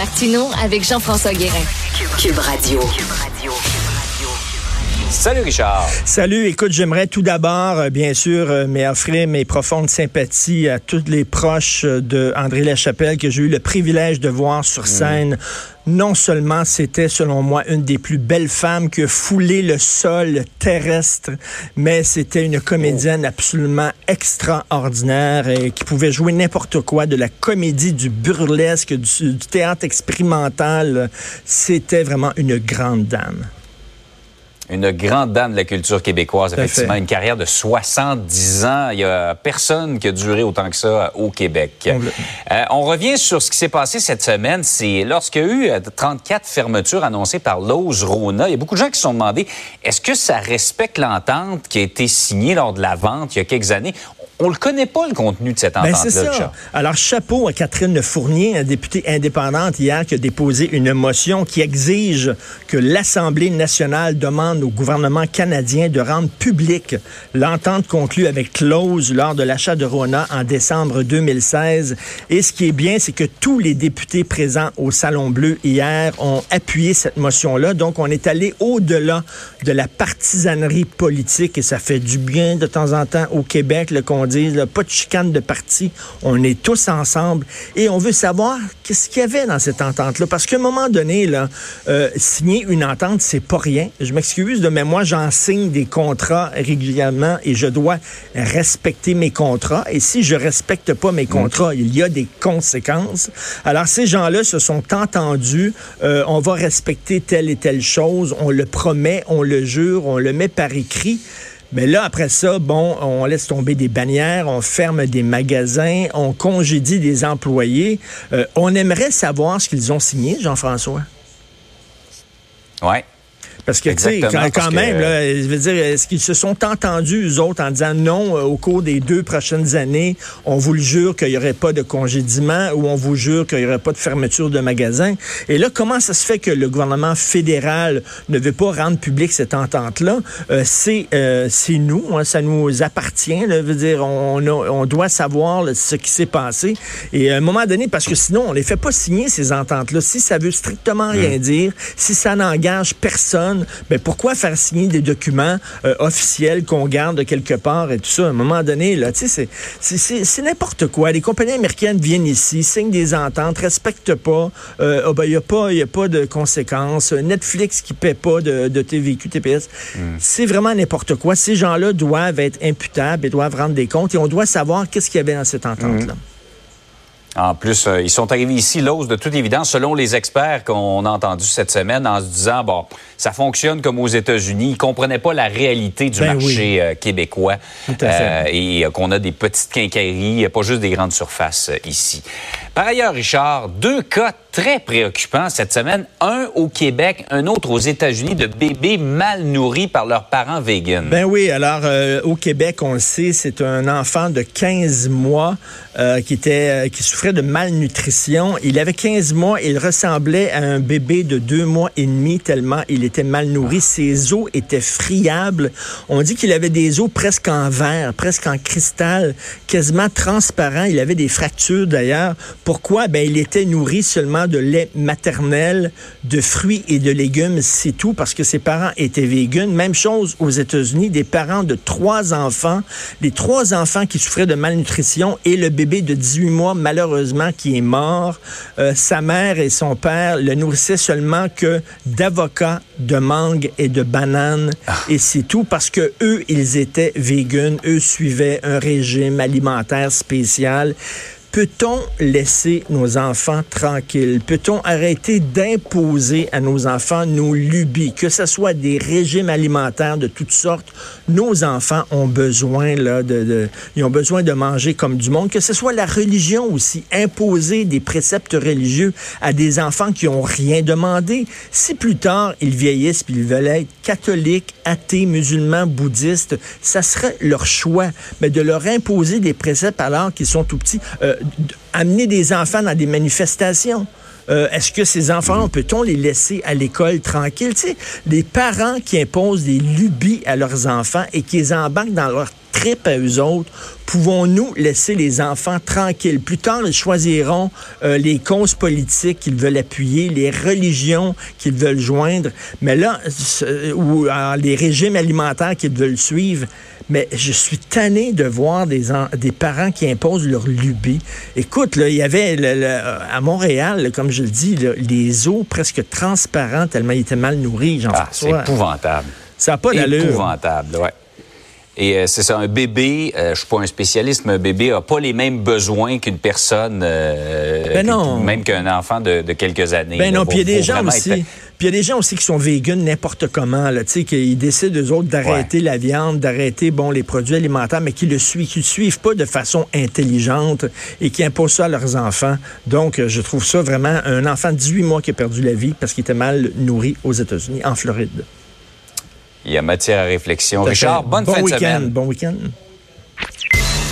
Martino avec Jean-François Guérin. Cube Radio. Salut Richard. Salut, écoute, j'aimerais tout d'abord, euh, bien sûr, euh, mais offrir mes profondes sympathies à tous les proches euh, de André Lachapelle que j'ai eu le privilège de voir sur scène. Non seulement c'était, selon moi, une des plus belles femmes qui a foulé le sol terrestre, mais c'était une comédienne absolument extraordinaire et qui pouvait jouer n'importe quoi, de la comédie, du burlesque, du, du théâtre expérimental. C'était vraiment une grande dame. Une grande dame de la culture québécoise, effectivement. Une carrière de 70 ans. Il y a personne qui a duré autant que ça au Québec. Euh, on revient sur ce qui s'est passé cette semaine. C'est lorsqu'il y a eu euh, 34 fermetures annoncées par Lowe's Rona. Il y a beaucoup de gens qui se sont demandé est-ce que ça respecte l'entente qui a été signée lors de la vente il y a quelques années? On le connaît pas, le contenu de cette Ben, entente-là, ça. Alors, chapeau à Catherine Fournier, députée indépendante hier, qui a déposé une motion qui exige que l'Assemblée nationale demande au gouvernement canadien de rendre publique l'entente conclue avec Lowe's lors de l'achat de Rona en décembre 2016. Et ce qui est bien, c'est que tous les députés présents au Salon Bleu hier ont appuyé cette motion-là. Donc, on est allé au-delà de la partisanerie politique et ça fait du bien de temps en temps au Québec qu'on dise là, pas de chicane de parti, on est tous ensemble et on veut savoir qu'est-ce qu'il y avait dans cette entente-là. Parce qu'à un moment donné, là, euh, signer une entente, c'est pas rien. Je m'excuse, mais moi, j'en signe des contrats régulièrement et je dois respecter mes contrats. Et si je respecte pas mes contrats, il y a des conséquences. Alors, ces gens-là se sont entendus. euh, on va respecter telle et telle chose. On le promet, on le jure, on le met par écrit. Mais là, après ça, bon, on laisse tomber des bannières, on ferme des magasins, on congédie des employés. Euh, on aimerait savoir ce qu'ils ont signé, Jean-François. Ouais. Parce que, tu sais, quand, que- même, là, je veux dire, est-ce qu'ils se sont entendus, eux autres, en disant non, euh, au cours des deux prochaines années, on vous le jure qu'il n'y aurait pas de congédiement ou on vous jure qu'il n'y aurait pas de fermeture de magasins? Et là, comment ça se fait que le gouvernement fédéral ne veut pas rendre public cette entente-là? Euh, c'est euh, c'est nous, hein, ça nous appartient. Là, veut dire, on, a- on doit savoir là, ce qui s'est passé. Et à un moment donné, parce que sinon, on les fait pas signer, ces ententes-là. Si ça veut strictement rien dire, si ça n'engage personne, ben pourquoi faire signer des documents euh, officiels qu'on garde quelque part et tout ça? À un moment donné, là, tu sais, c'est- c'est- c'est c'est n'importe quoi. Les compagnies américaines viennent ici, signent des ententes, respectent pas. Euh, ah ben, il n'y a, pas- y a pas de conséquences. Netflix qui paie pas de, de TVQ, TPS. C'est vraiment n'importe quoi. Ces gens-là doivent être imputables et doivent rendre des comptes et on doit savoir qu'est-ce qu'il y avait dans cette entente-là. En plus, euh, ils sont arrivés ici, l'ose de toute évidence, selon les experts qu'on a entendus cette semaine, en se disant, bon, ça fonctionne comme aux États-Unis. Ils comprenaient pas la réalité du Ben marché euh, québécois Tout à fait. euh, et qu'on a des petites quincailleries, pas juste des grandes surfaces ici. Par ailleurs, Richard, deux cas très préoccupants cette semaine. Un au Québec, un autre aux États-Unis de bébés mal nourris par leurs parents véganes. Ben oui, alors euh, au Québec, on le sait, c'est un enfant de 15 mois euh, qui était euh, qui souffrait de malnutrition. Il avait 15 mois, il ressemblait à un bébé de deux mois et demi tellement il était mal nourri. Ses os étaient friables. On dit qu'il avait des os presque en verre, presque en cristal, quasiment transparent. Il avait des fractures d'ailleurs. Pourquoi? Ben, il était nourri seulement de lait maternel, de fruits et de légumes, c'est tout, parce que ses parents étaient véganes. Même chose aux États-Unis, des parents de trois enfants, les trois enfants qui souffraient de malnutrition et le bébé de 18 mois, malheureusement, qui est mort. Euh, sa mère et son père le nourrissaient seulement que d'avocats, de mangue et de bananes, et c'est tout, parce que eux, ils étaient véganes, eux suivaient un régime alimentaire spécial. Peut-on laisser nos enfants tranquilles? Peut-on arrêter d'imposer à nos enfants nos lubies, que ce soit des régimes alimentaires de toutes sortes? Nos enfants ont besoin là, de, ils ont besoin de manger comme du monde, que ce soit la religion aussi, imposer des préceptes religieux à des enfants qui ont rien demandé. Si plus tard ils vieillissent puis ils veulent être catholiques, athées, musulmans, bouddhistes, ça serait leur choix. Mais de leur imposer des préceptes alors qu'ils sont tout petits, euh, amener des enfants dans des manifestations. Euh, est-ce que ces enfants, peut-on les laisser à l'école tranquille? Tu sais, les parents qui imposent des lubies à leurs enfants et qui les embarquent dans leur trip à eux autres, pouvons-nous laisser les enfants tranquilles? Plus tard, ils choisiront euh, les causes politiques qu'ils veulent appuyer, les religions qu'ils veulent joindre, mais là, ou les régimes alimentaires qu'ils veulent suivre. Mais je suis tanné de voir des, des parents qui imposent leur lubie. Écoute, là, il y avait à Montréal, comme je le dis, les eaux presque transparentes tellement ils étaient mal nourris. Ah, c'est épouvantable. Ça n'a pas d'allure. Épouvantable, ouais. Et euh, c'est ça, un bébé, euh, je suis pas un spécialiste, mais un bébé a pas les mêmes besoins qu'une personne, euh, ben même qu'un enfant de, quelques années. Ben non, puis il y a des gens aussi. Puis il y a des gens aussi qui sont véganes n'importe comment, là, tu sais, qui décident eux autres d'arrêter la viande, d'arrêter bon les produits alimentaires, mais qui le suivent, qui le suivent pas de façon intelligente et qui imposent ça à leurs enfants. Donc, je trouve ça vraiment un enfant de 18 mois qui a perdu la vie parce qu'il était mal nourri aux États-Unis, en Floride. Il y a matière à réflexion. Richard, bonne fin de semaine. Bon week-end.